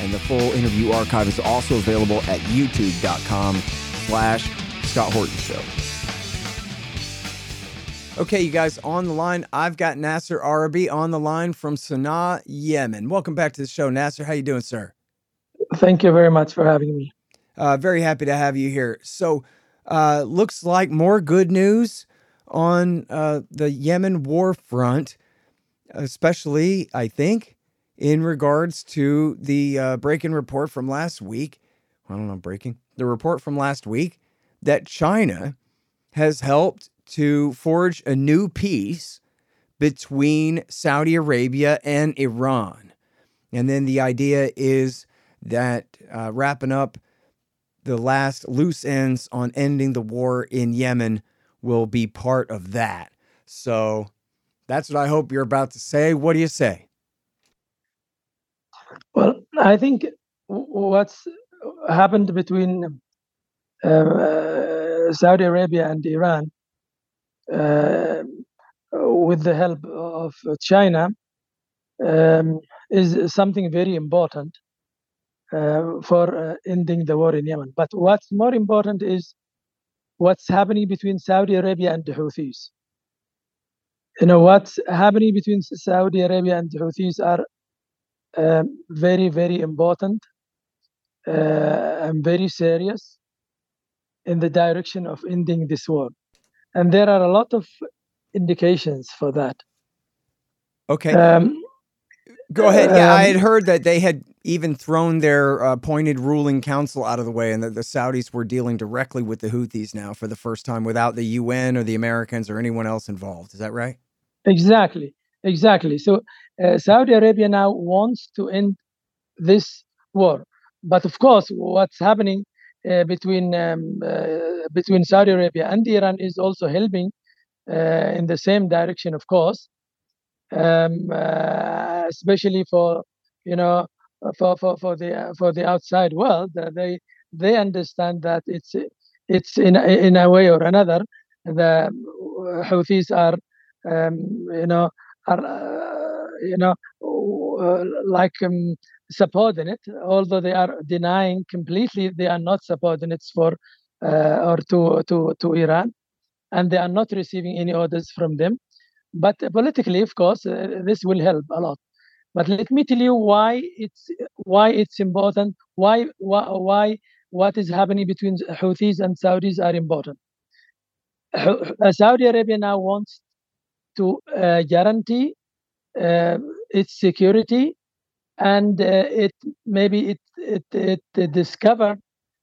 and the full interview archive is also available at youtube.com slash Scott Horton Show. Okay, you guys, on the line, I've got Nasser Arrabyee on the line from Sana'a, Yemen. Welcome back to the show, Nasser. How you doing, sir? Thank you very much for having me. Uh, very happy to have you here. So, uh, looks like more good news on uh, the Yemen war front, especially, I think, in regards to the uh, breaking report from last week. I don't know, breaking the report from last week that China has helped to forge a new peace between Saudi Arabia and Iran. And then the idea is that uh, wrapping up the last loose ends on ending the war in Yemen will be part of that. So that's what I hope you're about to say. What do you say? Well, I think what's happened between uh, Saudi Arabia and Iran uh, with the help of China um, is something very important uh, for uh, ending the war in Yemen. But what's more important is what's happening between Saudi Arabia and the Houthis. You know, what's happening between Saudi Arabia and the Houthis are um, very, very important uh, and very serious in the direction of ending this war. And there are a lot of indications for that. Okay. Um, Go ahead. Yeah, um, I had heard that they had even thrown their appointed ruling council out of the way and that the Saudis were dealing directly with the Houthis now for the first time without the UN or the Americans or anyone else involved. Is that right? Exactly. Exactly. So uh, Saudi Arabia now wants to end this war. But of course, what's happening uh, between um, uh, between Saudi Arabia and Iran is also helping uh, in the same direction, of course, um, uh, especially for you know for for for the for the outside world. they they understand that it's it's in in a way or another the Houthis are um, you know are uh, you know uh, like um, subordinate, although they are denying completely they are not subordinates for uh, or to to to Iran, and they are not receiving any orders from them. But politically, of course, this will help a lot. But let me tell you why it's why it's important. Why why, why what is happening between Houthis and Saudis are important. Saudi Arabia now wants to uh, guarantee uh, its security and uh, it maybe it it, it discovered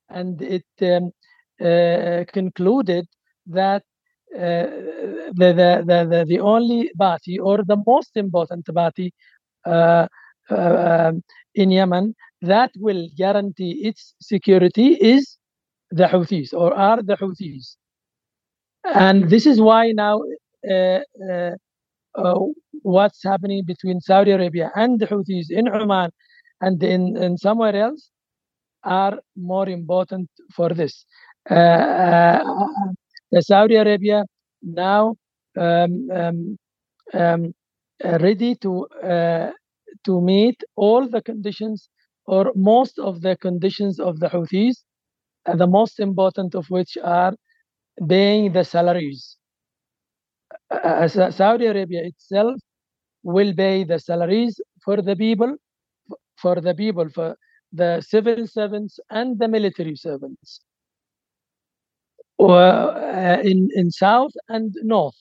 and it um, uh, concluded that uh, the, the, the, the only party or the most important party uh, um, in Yemen that will guarantee its security is the Houthis or are the Houthis. And this is why now what's happening between Saudi Arabia and the Houthis in Oman and in, in somewhere else are more important for this. Uh, uh, Saudi Arabia now um, um, um, ready to uh, to meet all the conditions or most of the conditions of the Houthis, the most important of which are paying the salaries uh, Saudi Arabia itself will pay the salaries for the people, for the people, for the civil servants and the military servants. Uh, in, in south and north,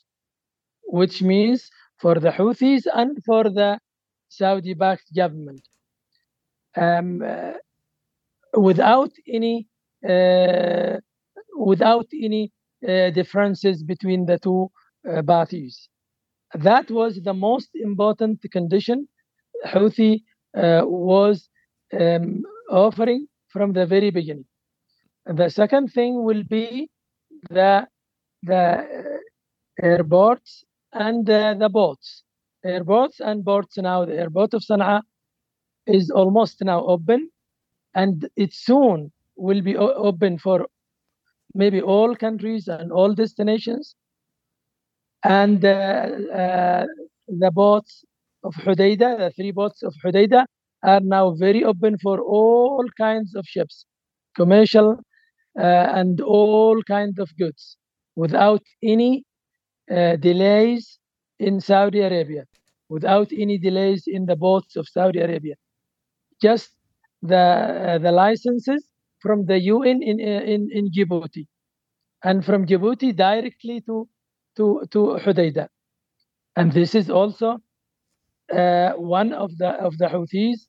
which means for the Houthis and for the Saudi-backed government, um, uh, without any uh, without any uh, differences between the two uh, parties. That was the most important condition Houthi uh, was um, offering from the very beginning. The second thing will be the the uh, airports and uh, the boats. Airports and ports now. The airport of Sana'a is almost now open, and it soon will be open for maybe all countries and all destinations. And uh, uh, the boats of Hudaida, the three boats of Hudaida, are now very open for all kinds of ships, commercial uh, and all kinds of goods, without any delays in Saudi Arabia, without any delays in the boats of Saudi Arabia. Just the the licenses from the UN in in in Djibouti, and from Djibouti directly to to to Hudaida, and this is also uh, one of the of the Houthis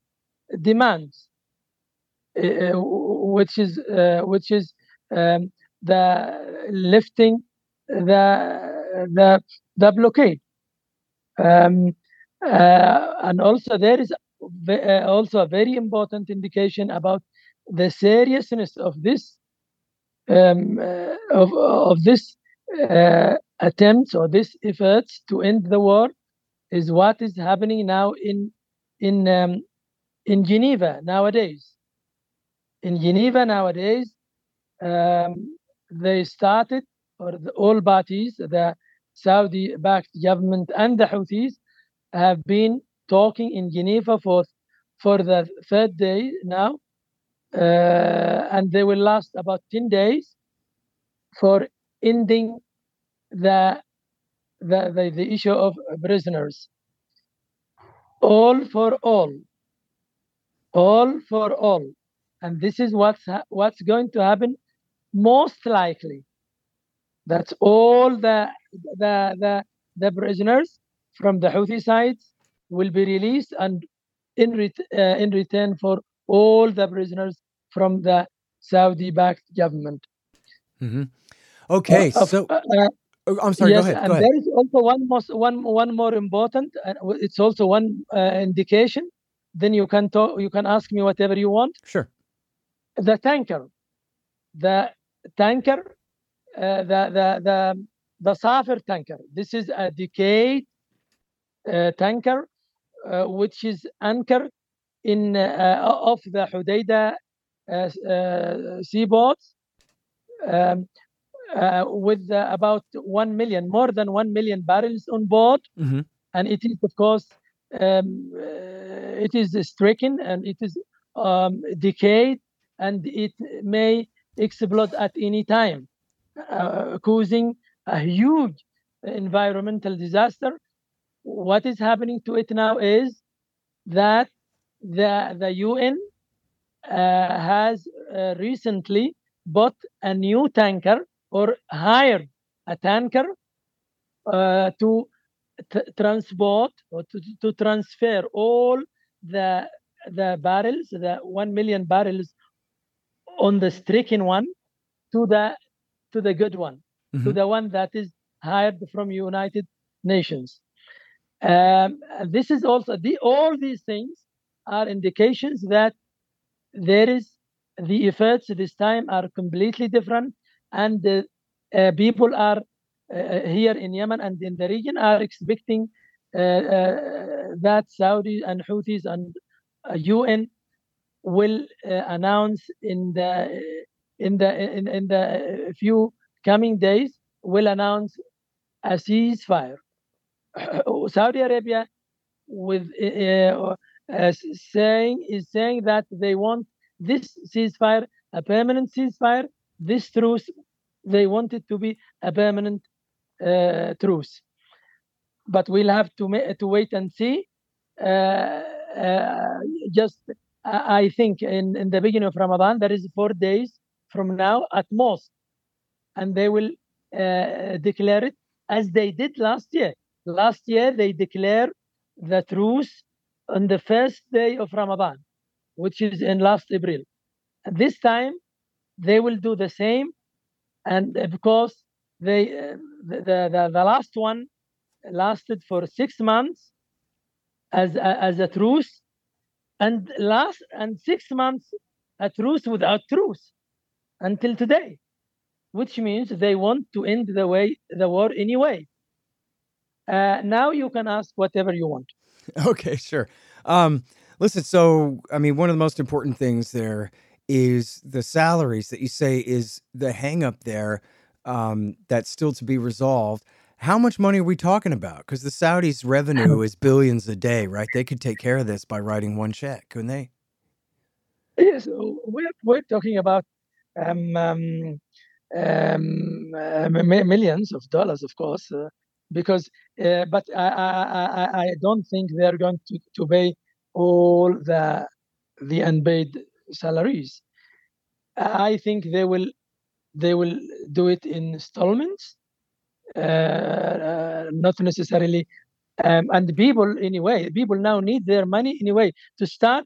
demands, uh, which is uh, which is um, the lifting the the the blockade, um, uh, and also there is uh, also a very important indication about the seriousness of this um, uh, of of this uh, attempts or this efforts to end the war is what is happening now in in um, in Geneva nowadays. In Geneva nowadays, um, they started, or the, all parties, the Saudi-backed government and the Houthis, have been talking in Geneva for for the third day now, uh, and they will last about ten days for ending the the, the, the issue of prisoners. All for all. All for all. And this is what's, ha- what's going to happen most likely. That's all the, the, the, the prisoners from the Houthi sides will be released and in, ret- uh, in return for all the prisoners from the Saudi-backed government. hmm Okay, Uh, so uh, uh, oh, I'm sorry. yes, go ahead. and Go ahead. there is also one most one one more important. Uh, it's also one uh, indication. Then you can talk. You can ask me whatever you want. Sure. The tanker, the tanker, uh, the the the the Safir tanker. This is a decayed uh, tanker, uh, which is anchored in uh, off the Hudaida uh, s- uh, seaports. Um, uh, with uh, about 1 million, more than 1 million barrels on board. hmm And it is, of course, um, uh, it is stricken and it is um, decayed and it may explode at any time, uh, causing a huge environmental disaster. What is happening to it now is that the, the UN uh, has uh, recently bought a new tanker or hire a tanker uh, to t- transport or to, to transfer all the the barrels, the one million barrels on the stricken one to the to the good one, to Mhm. the one that is hired from United Nations. Um, this is also the all these things are indications that there is the efforts this time are completely different and the uh, people are uh, here in Yemen and in the region are expecting uh, uh, that Saudi and Houthis and uh, UN will uh, announce in the in the in, in the few coming days will announce a ceasefire. Saudi Arabia with uh, uh, saying is saying that they want this ceasefire a permanent ceasefire. This truce they want it to be a permanent uh, truce. But we'll have to ma- to wait and see. Uh, uh, just I think in, in the beginning of Ramadan there is four days from now at most, and they will uh, declare it as they did last year. Last year they declared the truce on the first day of Ramadan, which is in last April. This time they will do the same, and because they uh, the, the the last one lasted for six months as as a truce, and last and six months a truce without truce until today, which means they want to end the way the war anyway. Uh, now you can ask whatever you want. Okay, sure. Um, listen, so I mean, one of the most important things there is the salaries that you say is the hangup there um, that's still to be resolved. How much money are we talking about? Because the Saudis' revenue is billions a day, right? They could take care of this by writing one check, couldn't they? Yes, we're, we're talking about um, um, um, uh, millions of dollars, of course, uh, because uh, but I, I, I, I don't think they're going to, to pay all the the unpaid salaries. I think they will they will do it in installments, uh, uh, not necessarily. Um, and people anyway, people now need their money anyway to start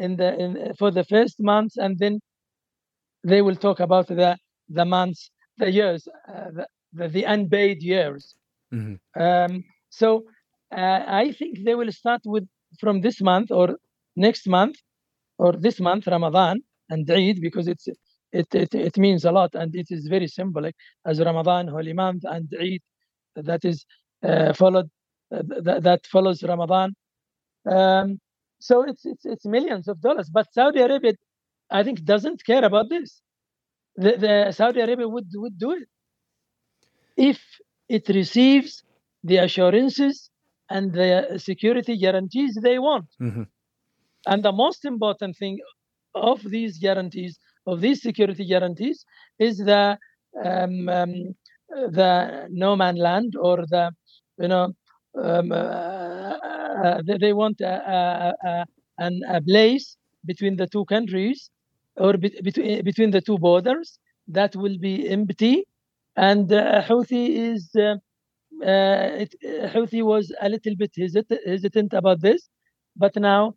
in the in, for the first months, and then they will talk about the the months, the years, uh, the, the, the unpaid years. Mm-hmm. Um, so uh, I think they will start with from this month or next month or this month Ramadan and Eid because it's it, it, it means a lot and it is very symbolic as Ramadan, holy month, and Eid that is uh, followed uh, th- that follows Ramadan. Um, so it's, it's it's millions of dollars, but Saudi Arabia, I think, doesn't care about this. The, the Saudi Arabia would would do it if it receives the assurances and the security guarantees they want. Mm-hmm. And the most important thing of these guarantees, of these security guarantees, is the um, um, the no man land or the you know um, uh, uh, they want a, a, a, a, place between the two countries or be, between between the two borders that will be empty. And uh, Houthi is uh, uh, it, Houthi was a little bit hesitant, hesitant about this, but now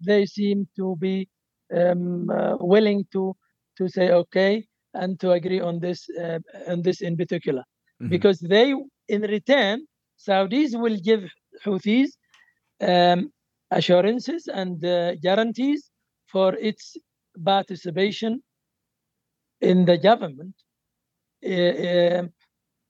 they seem to be um, willing to to say okay and to agree on this on this in particular, mm-hmm. because they in return Saudis will give Houthis um, assurances and uh, guarantees for its participation in the government uh,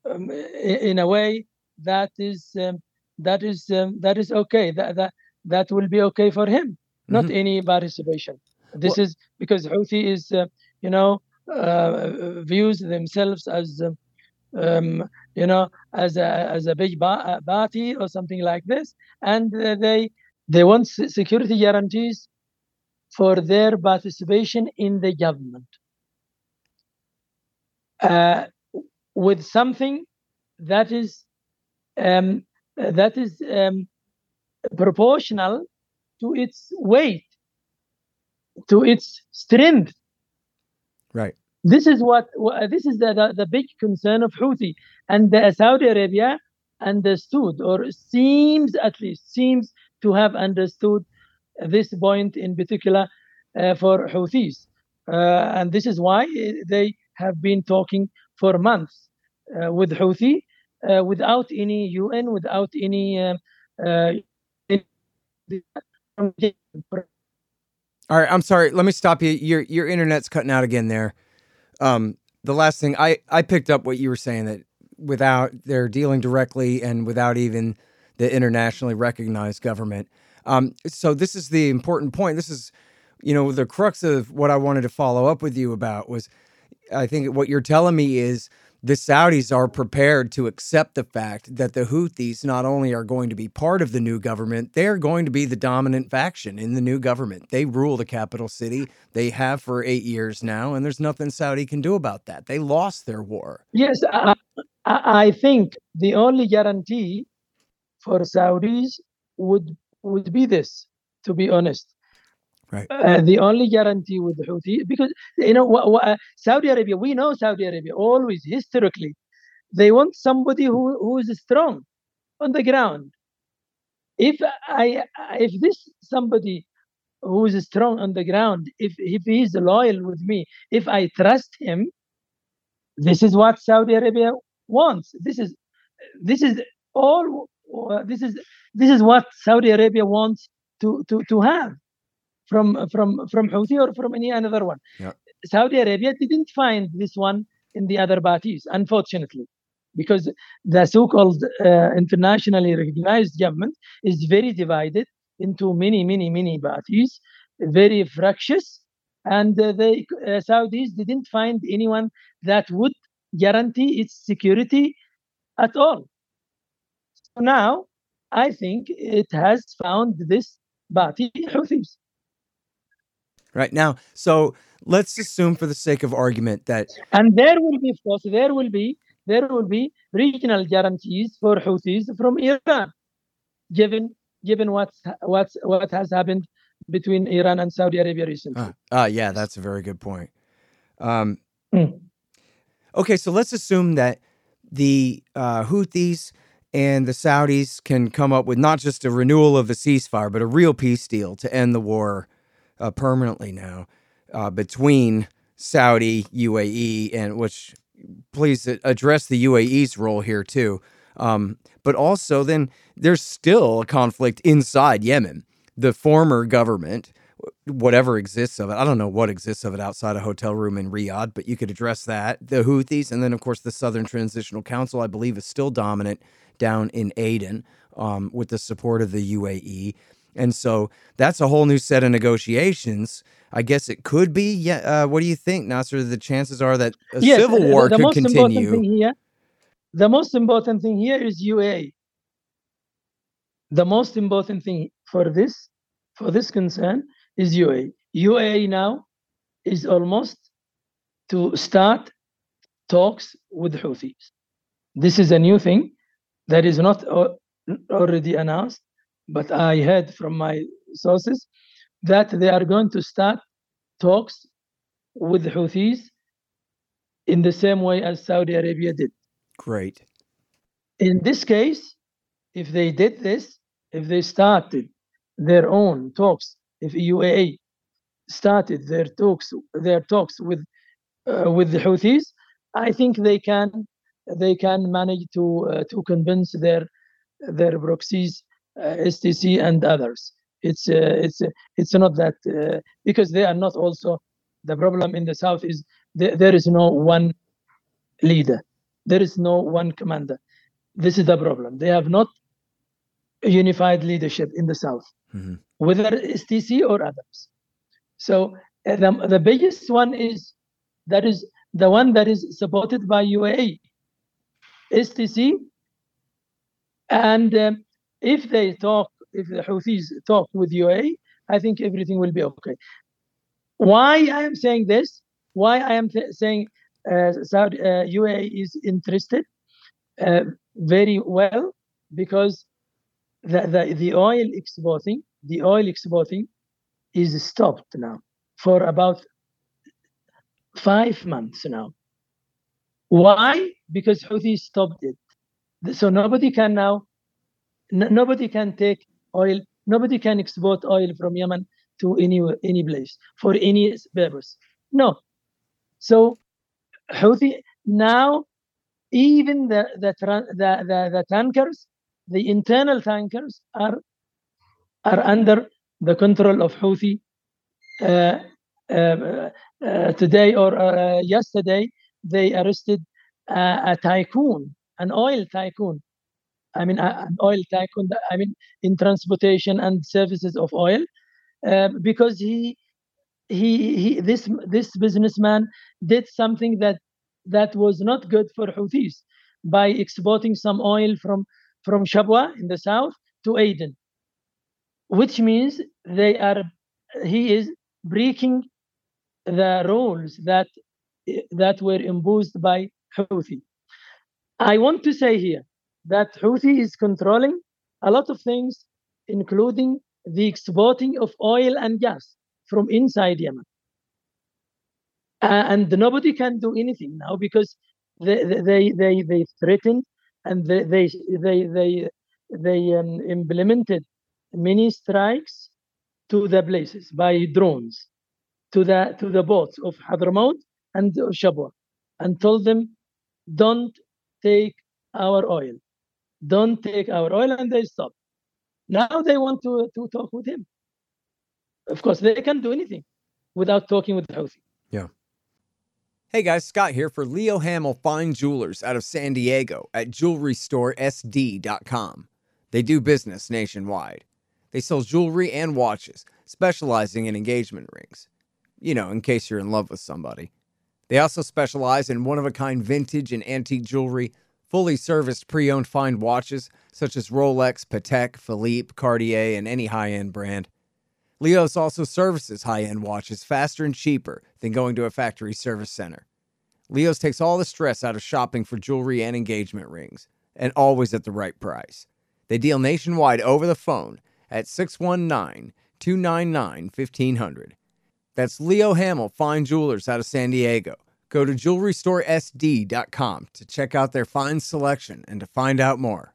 um, in a way that is um, that is um, that is okay that, that that will be okay for him not mm-hmm. any participation this well, is because Houthi is uh, you know uh, views themselves as um, you know as a as a big party or something like this and uh, they they want security guarantees for their participation in the government uh, with something that is um, that is um, proportional to its weight, to its strength. Right. This is what this is the, the, the big concern of Houthi and the Saudi Arabia understood or seems at least seems to have understood this point in particular uh, for Houthis. Uh, and this is why they have been talking for months uh, with Houthi uh, without any UN, without any. All right, I'm sorry. Let me stop you. Your your internet's cutting out again there. Um, the last thing I I picked up what you were saying that without they're dealing directly and without even the internationally recognized government. Um, so this is the important point. This is, you know, the crux of what I wanted to follow up with you about was I think what you're telling me is the Saudis are prepared to accept the fact that the Houthis not only are going to be part of the new government, they're going to be the dominant faction in the new government. They rule the capital city. They have for eight years now, and there's nothing Saudi can do about that. They lost their war. Yes, I, I think the only guarantee for Saudis would would be this. To be honest, Right. Uh, the only guarantee with the Houthi, because you know uh, Saudi Arabia, we know Saudi Arabia always historically, they want somebody who who is strong on the ground. If I if this somebody who is strong on the ground, if if he is loyal with me, if I trust him, this is what Saudi Arabia wants. This is this is all. Uh, this is this is what Saudi Arabia wants to to to have from from from Houthi or from any another one. Yeah. Saudi Arabia didn't find this one in the other parties, unfortunately, because the so-called uh, internationally recognized government is very divided into many, many, many parties, very fractious, and uh, the uh, Saudis didn't find anyone that would guarantee its security at all. So now, I think it has found this party, Houthis. Right now, so let's assume for the sake of argument that And there will be, of course, there will be there will be regional guarantees for Houthis from Iran, given given what's what's what has happened between Iran and Saudi Arabia recently. uh, uh yeah, that's a very good point. Um, Mm. Okay, so let's assume that the uh, Houthis and the Saudis can come up with not just a renewal of the ceasefire, but a real peace deal to end the war uh, permanently now uh, between Saudi, UAE, and which please address the UAE's role here too. Um, but also, then there's still a conflict inside Yemen. The former government, whatever exists of it, I don't know what exists of it outside a hotel room in Riyadh, but you could address that. The Houthis, and then of course the Southern Transitional Council, I believe, is still dominant down in Aden um, with the support of the UAE. And so that's a whole new set of negotiations. I guess it could be. Yeah. Uh, what do you think, Nasser? The chances are that a Yes, civil the- war the could most important continue. here, the most important thing here is UAE. The most important thing for this, for this concern, is UAE. UAE now is almost to start talks with Houthis. This is a new thing that is not already announced, but I heard from my sources that they are going to start talks with the Houthis in the same way as Saudi Arabia did. Great. In this case, if they did this, if they started their own talks, if UAE started their talks, their talks with uh, with the Houthis, I think they can they can manage to uh, to convince their their proxies, STC and others. It's uh, it's uh, it's not that uh, because they are not also the problem in the south is there, there is no one leader, there is no one commander. This is the problem. They have not unified leadership in the south, Mhm. whether STC or others. So uh, the, the biggest one is that is the one that is supported by UAE, STC, and um, if they talk, if the Houthis talk with UAE, I think everything will be okay. Why I am saying this? Why I am th- saying uh, Saudi uh, UAE is interested uh, very well because the, the the oil exporting the oil exporting is stopped now for about five months now. Why? Because Houthis stopped it. So nobody can now, n- nobody can take oil, nobody can export oil from Yemen to any any place for any purpose. No. So Houthi now, even the the the, the, the tankers, the internal tankers are are under the control of Houthi. Uh, uh, uh, today or uh, yesterday, they arrested a tycoon, an oil tycoon. I mean, an oil tycoon. I mean, in transportation and services of oil, uh, because he, he, he, this this businessman did something that that was not good for Houthis by exporting some oil from from Shabwa in the south to Aden, which means they are he is breaking the rules that that were imposed by Houthi. I want to say here that Houthi is controlling a lot of things, including the exporting of oil and gas from inside Yemen. Uh, and nobody can do anything now because they they they, they threatened and they they they they, they um, implemented many strikes to the places by drones to the to the boats of Hadramaut and Shabwa and told them don't take our oil don't take our oil and they stop. now they want to to talk with him of course, they can do anything without talking with Houthi. Yeah. Hey guys, Scott here for Leo Hamel Fine Jewelers out of San Diego at jewelrystoresd.com. They do business nationwide. They sell jewelry and watches, specializing in engagement rings. You know, in case you're in love with somebody. They also specialize in one of a kind vintage and antique jewelry, fully serviced pre owned fine watches such as Rolex, Patek, Philippe, Cartier, and any high end brand. Leos also services high end watches faster and cheaper than going to a factory service center. Leos takes all the stress out of shopping for jewelry and engagement rings, and always at the right price. They deal nationwide over the phone at 619 299 1500. That's Leo Hamel Fine Jewelers out of San Diego. Go to jewelrystoresd.com to check out their fine selection and to find out more.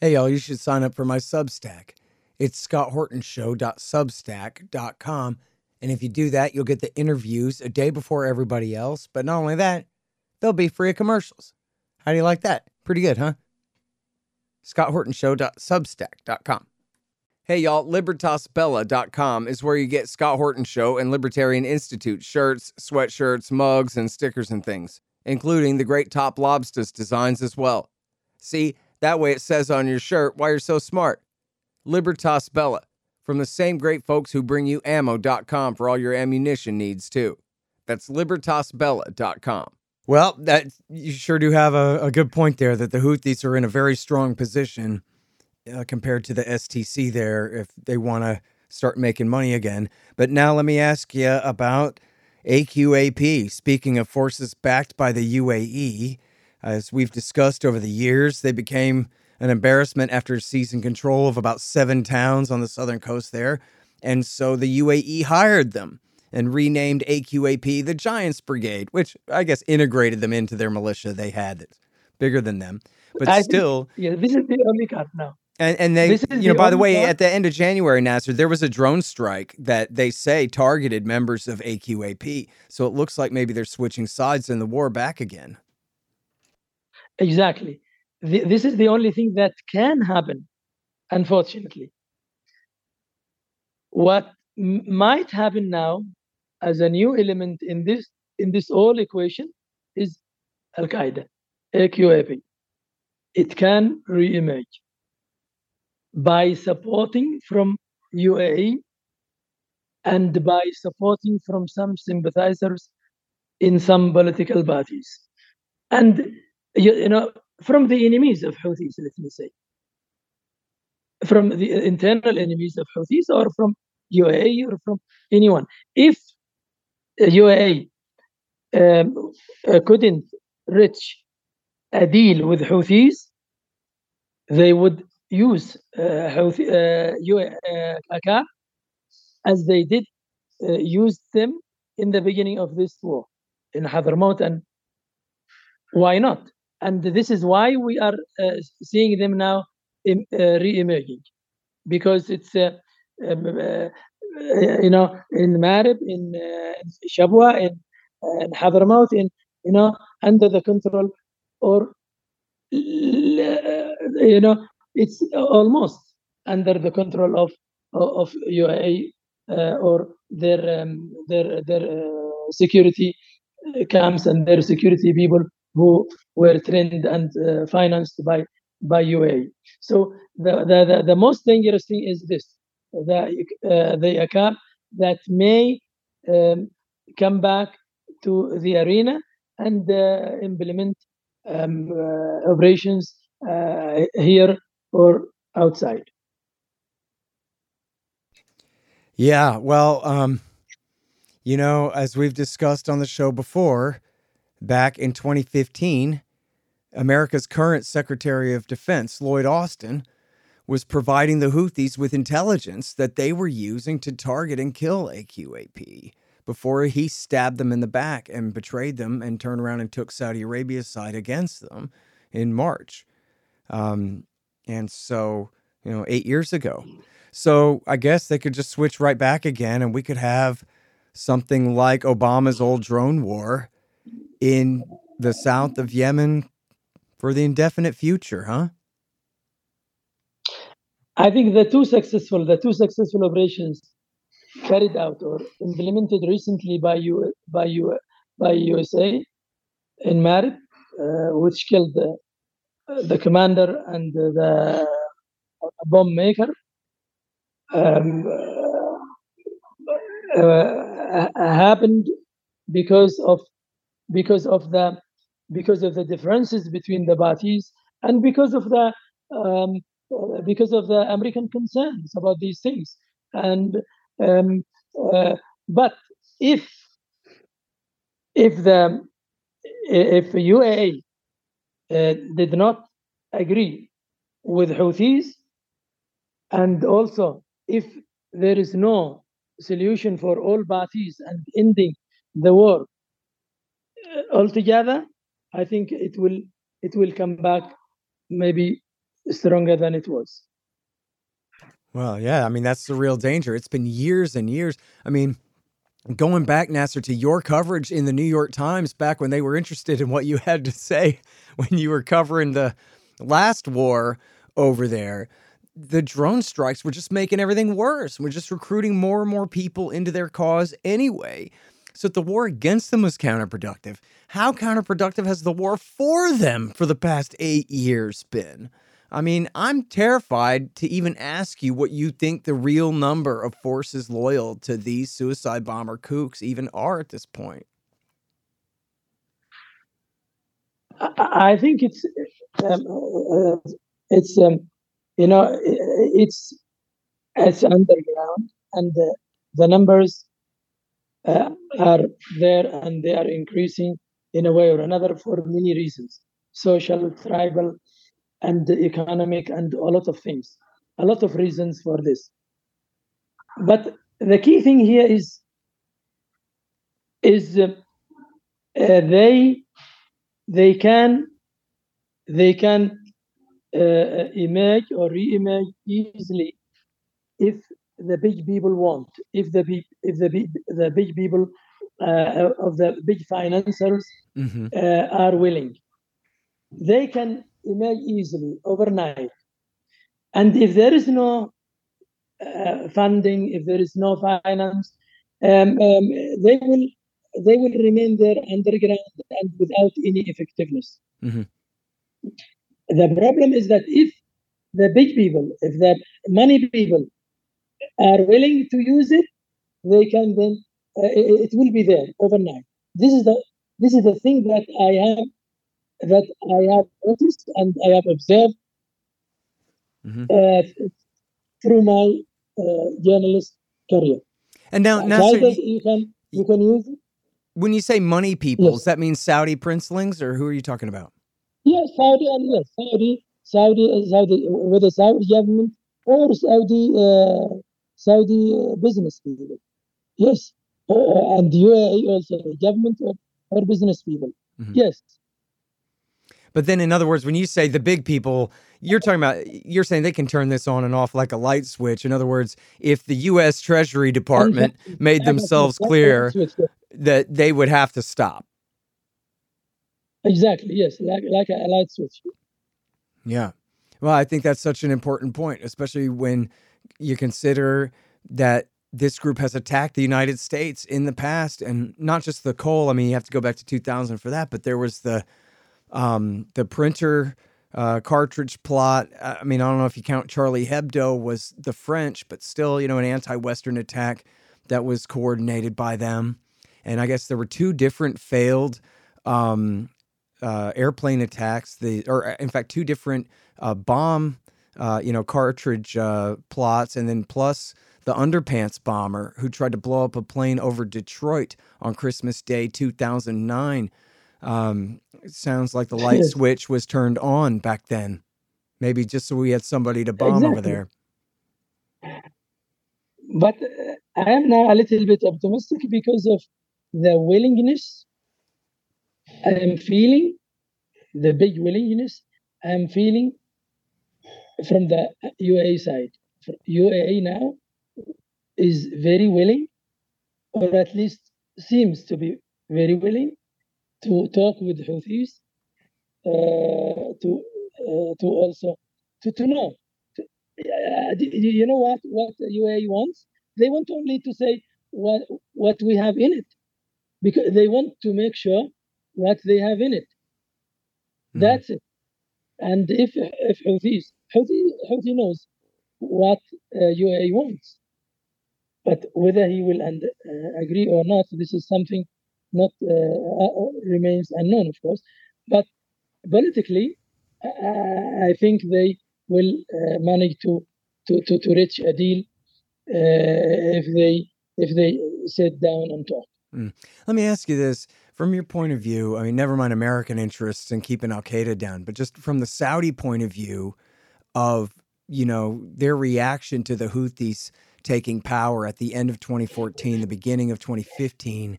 Hey, y'all, you should sign up for my Substack. It's scotthortonshow.substack.com. And if you do that, you'll get the interviews a day before everybody else. But not only that, they'll be free of commercials. How do you like that? Pretty good, huh? scotthortonshow.substack.com. Hey, y'all, libertasbella.com is where you get Scott Horton Show and Libertarian Institute shirts, sweatshirts, mugs, and stickers and things, including the great Top Lobsters designs as well. See, that way it says on your shirt why you're so smart. Libertas Bella, from the same great folks who bring you ammo.com for all your ammunition needs, too. That's libertasbella.com. Well, that you sure do have a, a good point there that the Houthis are in a very strong position uh, compared to the STC there if they want to start making money again. But now let me ask you about AQAP. Speaking of forces backed by the UAE, as we've discussed over the years, they became an embarrassment after seizing control of about seven towns on the southern coast there. And so the UAE hired them and renamed AQAP the Giants Brigade, which I guess integrated them into their militia they had that's bigger than them. But I still, think, yeah, this is the only card now. And, and they, you know, the by the way, at the end of January, Nasser, there was a drone strike that they say targeted members of AQAP. So it looks like maybe they're switching sides in the war back again. Exactly. Th- this is the only thing that can happen, unfortunately. What m- might happen now as a new element in this in this whole equation is Al Qaeda, AQAP. It can re-emerge by supporting from UAE and by supporting from some sympathizers in some political parties. And you, you know, from the enemies of Houthis, let me say, from the internal enemies of Houthis or from UAE or from anyone. If UAE um, couldn't reach a deal with Houthis, they would use uh, Houthi, uh, uh, as they did use them in the beginning of this war in Hadramaut and why not? And this is why we are seeing them now uh, re-emerging, because it's um, you know in Marib, in uh, Shabwa, in, uh, in Hadramaut, in you know under the control or you know it's almost under the control of of UAE uh, or their um, their their uh, security camps and their security people who were trained and uh, financed by by UAE. So the, the, the, the most dangerous thing is this: the uh, the AQAP that may um, come back to the arena and uh, implement um, uh, operations uh, here or outside. Yeah, well, um, you know, as we've discussed on the show before, back in 2015, America's current Secretary of Defense, Lloyd Austin, was providing the Houthis with intelligence that they were using to target and kill AQAP before he stabbed them in the back and betrayed them and turned around and took Saudi Arabia's side against them in March. Um, and so, you know, eight years ago. So I guess they could just switch right back again and we could have something like Obama's old drone war in the south of Yemen for the indefinite future, huh? I think the two successful, the two successful operations carried out or implemented recently by U, by U, by USA in Marib, uh, which killed the, the commander and the bomb maker, um, uh, uh, happened because of because of the because of the differences between the parties and because of the um, uh, because of the American concerns about these things. And um, uh, but if if the if UAE uh, did not agree with Houthis, and also if there is no solution for all parties and ending the war uh, altogether, I think it will it will come back maybe stronger than it was. Well, yeah, I mean that's the real danger. It's been years and years. I mean, going back, Nasser, to your coverage in the New York Times back when they were interested in what you had to say when you were covering the last war over there. The drone strikes were just making everything worse. We're just recruiting more and more people into their cause anyway. So the war against them was counterproductive. How counterproductive has the war for them for the past eight years been? I mean, I'm terrified to even ask you what you think the real number of forces loyal to these suicide bomber kooks even are at this point. I think it's um, uh, it's um, you know it's it's underground and the, the numbers uh, are there and they are increasing in a way or another for many reasons social tribal and the economic and a lot of things, a lot of reasons for this. But the key thing here is is uh, uh, they they can they can uh, image or re-image easily if the big people want if the big if the big the big people uh, of the big financiers mm-hmm. Uh, are willing they can emerge easily overnight. And if there is no uh, funding, if there is no finance, um, um, they will they will remain there underground and without any effectiveness. Mm-hmm. The problem is that if the big people, if the money people are willing to use it, they can then uh, it, it will be there overnight. This is the this is the thing that I have that I have noticed and I have observed mm-hmm. uh, through my uh, journalist career. And now, now sir, you can you can use. When you say money people, yes. does that mean Saudi princelings, or who are you talking about? Yes, Saudi and yes, Saudi, Saudi, Saudi, with the Saudi government or Saudi, uh, Saudi uh, business people. Yes, uh, and UAE also, government or, or business people. Mm-hmm. Yes, but then, in other words, when you say the big people, you're talking about, you're saying they can turn this on and off like a light switch. In other words, if the U.S. Treasury Department made themselves clear that they would have to stop. Exactly. Yes, like like a light switch. Yeah. Well, I think that's such an important point, especially when you consider that this group has attacked the United States in the past, and not just the Cole. I mean, you have to go back to 2000 for that, but there was the um, the printer uh, cartridge plot. I mean, I don't know if you count Charlie Hebdo was the French, but still, you know, an anti-Western attack that was coordinated by them. And I guess there were two different failed um, uh, airplane attacks. The or in fact, two different uh, bomb, uh, you know, cartridge uh, plots, and then plus the underpants bomber who tried to blow up a plane over Detroit on Christmas Day 2009. Um, it sounds like the light switch was turned on back then. Maybe just so we had somebody to bomb exactly. over there. But uh, I am now a little bit optimistic because of the willingness I am feeling, the big willingness I am feeling from the UAE side. UAE now is very willing, or at least seems to be very willing to talk with Houthis, uh, to uh, to also to, to know. To, uh, you know what what UAE wants? They want only to say what what we have in it, because they want to make sure what they have in it. Mm-hmm. That's it. And if if Houthis, Houthi, Houthi knows what uh, UAE wants, but whether he will and, uh, agree or not, this is something not uh, uh remains unknown, of course. But politically, I think they will uh, manage to, to, to, to reach a deal uh, if they if they sit down and talk. Mm. Let me ask you this from your point of view. I mean, never mind American interests and keeping Al Qaeda down, but just from the Saudi point of view of you know their reaction to the Houthis taking power at the end of 2014, the beginning of 2015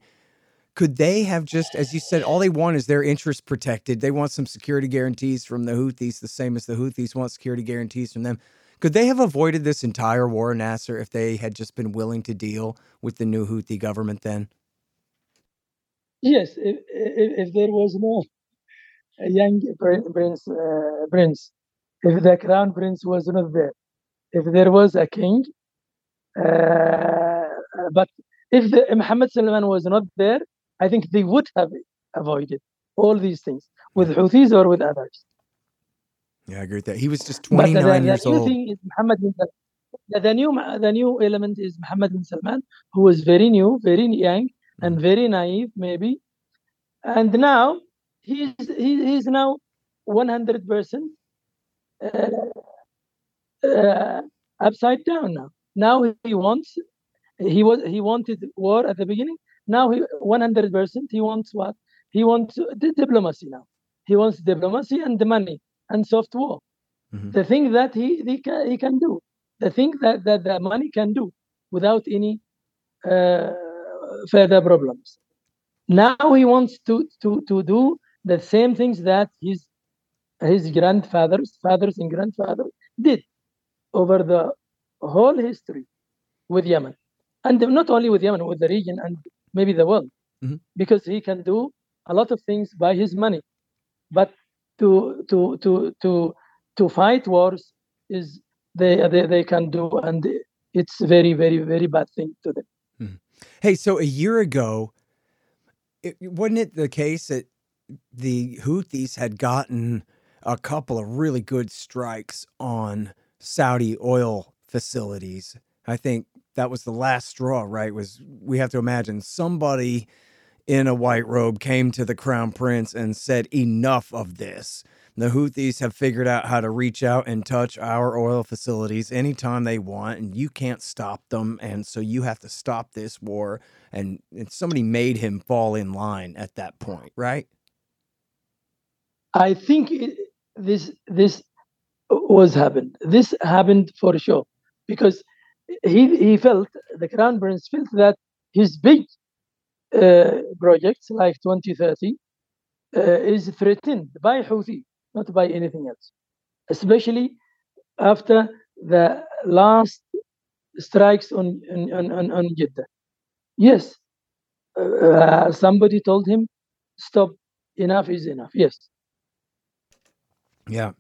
could they have just, as you said, all they want is their interests protected? They want some security guarantees from the Houthis, the same as the Houthis want security guarantees from them. Could they have avoided this entire war, Nasser, if they had just been willing to deal with the new Houthi government then? Yes, if, if, if there was no young prince, uh, prince, if the crown prince was not there, if there was a king, uh, but if the, Muhammad Salman was not there, I think they would have avoided all these things with Houthis or with others. Yeah, I agree with that. He was just 29 the, the, years the old. Thing is Muhammad bin the, the new the new element is Muhammad bin Salman, who was very new, very young, mm-hmm. and very naive, maybe. And now he's he, he's now 100 percent uh, uh, upside down now. Now he wants he was he wanted war at the beginning. Now he 100 percent he wants what? He wants the diplomacy now. He wants diplomacy and the money and soft war. Mm-hmm. The thing that he he can, he can do, the thing that, that the money can do without any uh, further problems. Now he wants to to to do the same things that his his grandfathers, fathers and grandfathers did over the whole history with Yemen and not only with Yemen, with the region and maybe the world, mm-hmm. because he can do a lot of things by his money. But to to to to to fight wars is they they, they can do, and it's very very very bad thing to them. Mm-hmm. Hey, so a year ago, it, wasn't it the case that the Houthis had gotten a couple of really good strikes on Saudi oil facilities? I think that was the last straw, right? Was we have to imagine somebody in a white robe came to the crown prince and said, Enough of this. The Houthis have figured out how to reach out and touch our oil facilities anytime they want, and you can't stop them. And so you have to stop this war. And, and somebody made him fall in line at that point, right? I think it, this this was happened. This happened for sure because he, he felt, the Crown Prince felt that his big uh, projects like 2030 uh, is threatened by Houthi, not by anything else, especially after the last strikes on, on, on, on Jeddah. Yes, uh, somebody told him, stop, enough is enough. Yes. Yeah.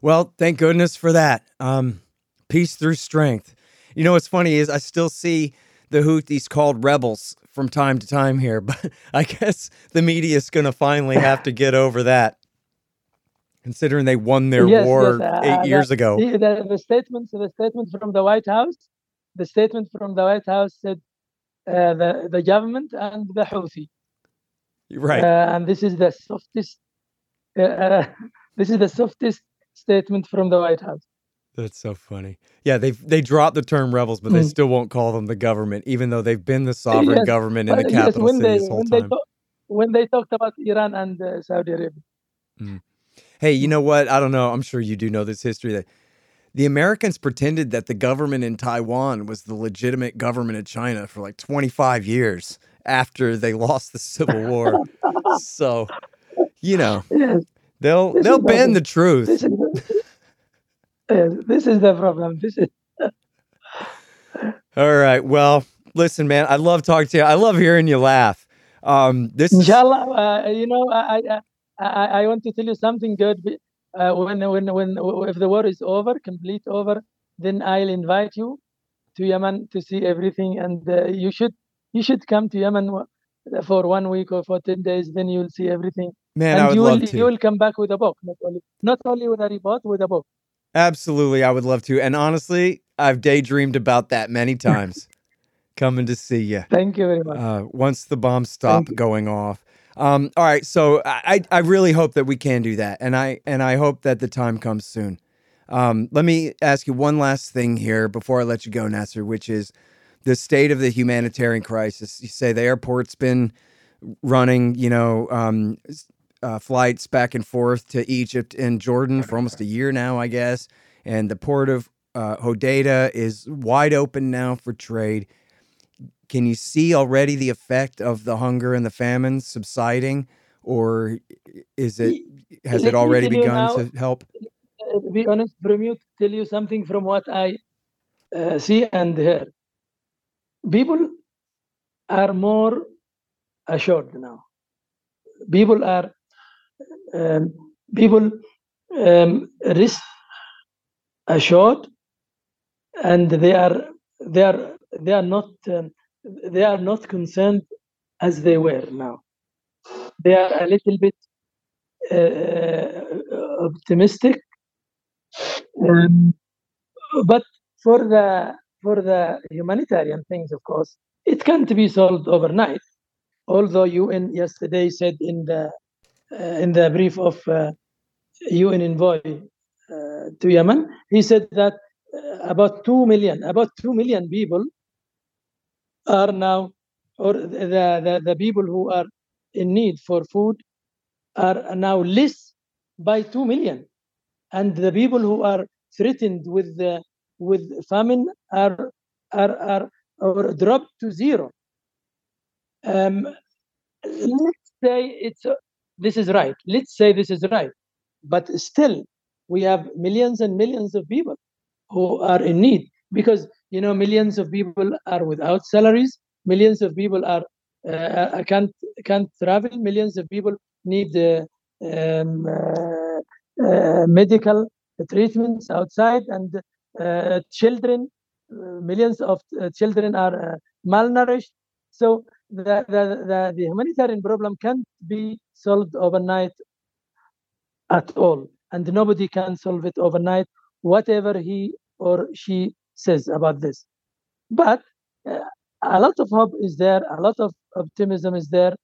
Well, thank goodness for that. Um, peace through strength. You know what's funny is I still see the Houthis called rebels from time to time here, but I guess the media is going to finally have to get over that, considering they won their yes, war yes, uh, eight years ago. The, the, the statements, the statement from the White House, the statement from the White House said uh, the the government and the Houthi. Right. Uh, and this is the softest. Uh, uh this is the softest statement from the White House. That's so funny. Yeah, they they dropped the term rebels, but they mm. still won't call them the government, even though they've been the sovereign yes, government in the capital yes, city they, this whole when time. They talk, when they talked about Iran and uh, Saudi Arabia. Mm. Hey, you know what? I don't know. I'm sure you do know this history that the Americans pretended that the government in Taiwan was the legitimate government of China for like 25 years after they lost the Civil War. so, you know, yes. they'll this they'll bend the truth. this is the problem. This is. All right. Well, listen, man. I love talking to you. I love hearing you laugh. Um, this. Inshallah, uh, you know, I, I I I want to tell you something good. Uh, when when when if the war is over, complete over, then I'll invite you to Yemen to see everything, and uh, you should you should come to Yemen for one week or for ten days. Then you'll see everything. Man, and I would you love will to. you will come back with a book, not only not only with a report, with a book. Absolutely, I would love to. And honestly, I've daydreamed about that many times. Coming to see you. Thank you very much. uh, once the bombs stop going off. Um, all right, so I, I really hope that we can do that, and I and I hope that the time comes soon. Um, let me ask you one last thing here before I let you go, Nasser, which is the state of the humanitarian crisis. You say the airport's been running, you know, um, uh, flights back and forth to Egypt and Jordan for almost a year now, I guess, and the port of uh, Hodeidah is wide open now for trade. Can you see already the effect of the hunger and the famine subsiding, or is it has Let it already begun now- to help? Uh, to be honest, from tell you something from what I uh, see and hear. People are more assured now. People are um, people um, risk assured, and they are they are they are not um, they are not concerned as they were now. They are a little bit uh, optimistic um, but for the for the humanitarian things, of course, it can't be solved overnight. Although UN yesterday said in the in the brief of uh, UN envoy uh, to Yemen, he said that uh, about two million, about two million people are now, or the, the the people who are in need for food are now less by two million and the people who are threatened with the with famine are are are or dropped to zero. Um, let's say it's uh, this is right. Let's say this is right, but still we have millions and millions of people who are in need because you know millions of people are without salaries. Millions of people are uh, can't can't travel. Millions of people need uh, um, uh, uh, medical treatments outside, and uh, children, uh, millions of uh, children are uh, malnourished. So the, the, the, the humanitarian problem can't be solved overnight at all, and nobody can solve it overnight, whatever he or she says about this. But uh, a lot of hope is there, a lot of optimism is there.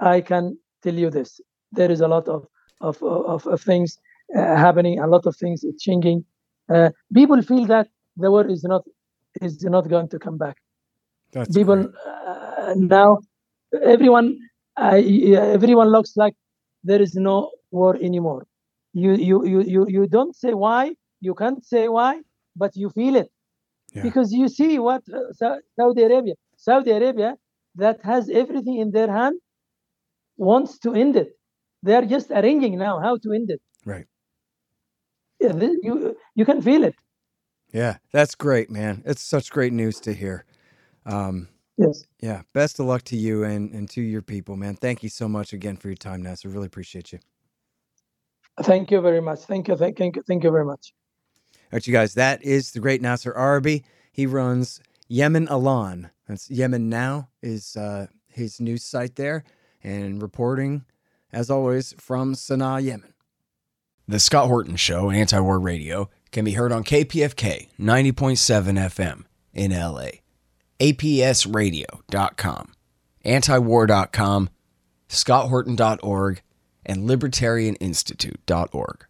I can tell you this: there is a lot of of of, of things uh, happening, a lot of things changing. Uh, people feel that the war is not is not going to come back. That's people uh, now, everyone, I, everyone looks like there is no war anymore. You you you you you don't say why. You can't say why, but you feel it Yeah. because you see what uh, Saudi Arabia, Saudi Arabia, that has everything in their hand, wants to end it. They are just arranging now how to end it. Right. Yeah, this- you you can feel it. Yeah, that's great, man. It's such great news to hear. Um, Yes. yeah, best of luck to you and, and to your people, man. Thank you so much again for your time, Nasser. Really appreciate you. Thank you very much. Thank you. Thank, thank you. Thank you very much. All right, you guys, that is the great Nasser Arrabyee. He runs Yemen Alan. That's Yemen Now is uh, his news site there and reporting, as always, from Sana'a, Yemen. The Scott Horton Show, Anti War Radio, can be heard on KPFK 90.7 FM in LA, APSradio.com, antiwar.com, scotthorton.org, and libertarianinstitute.org.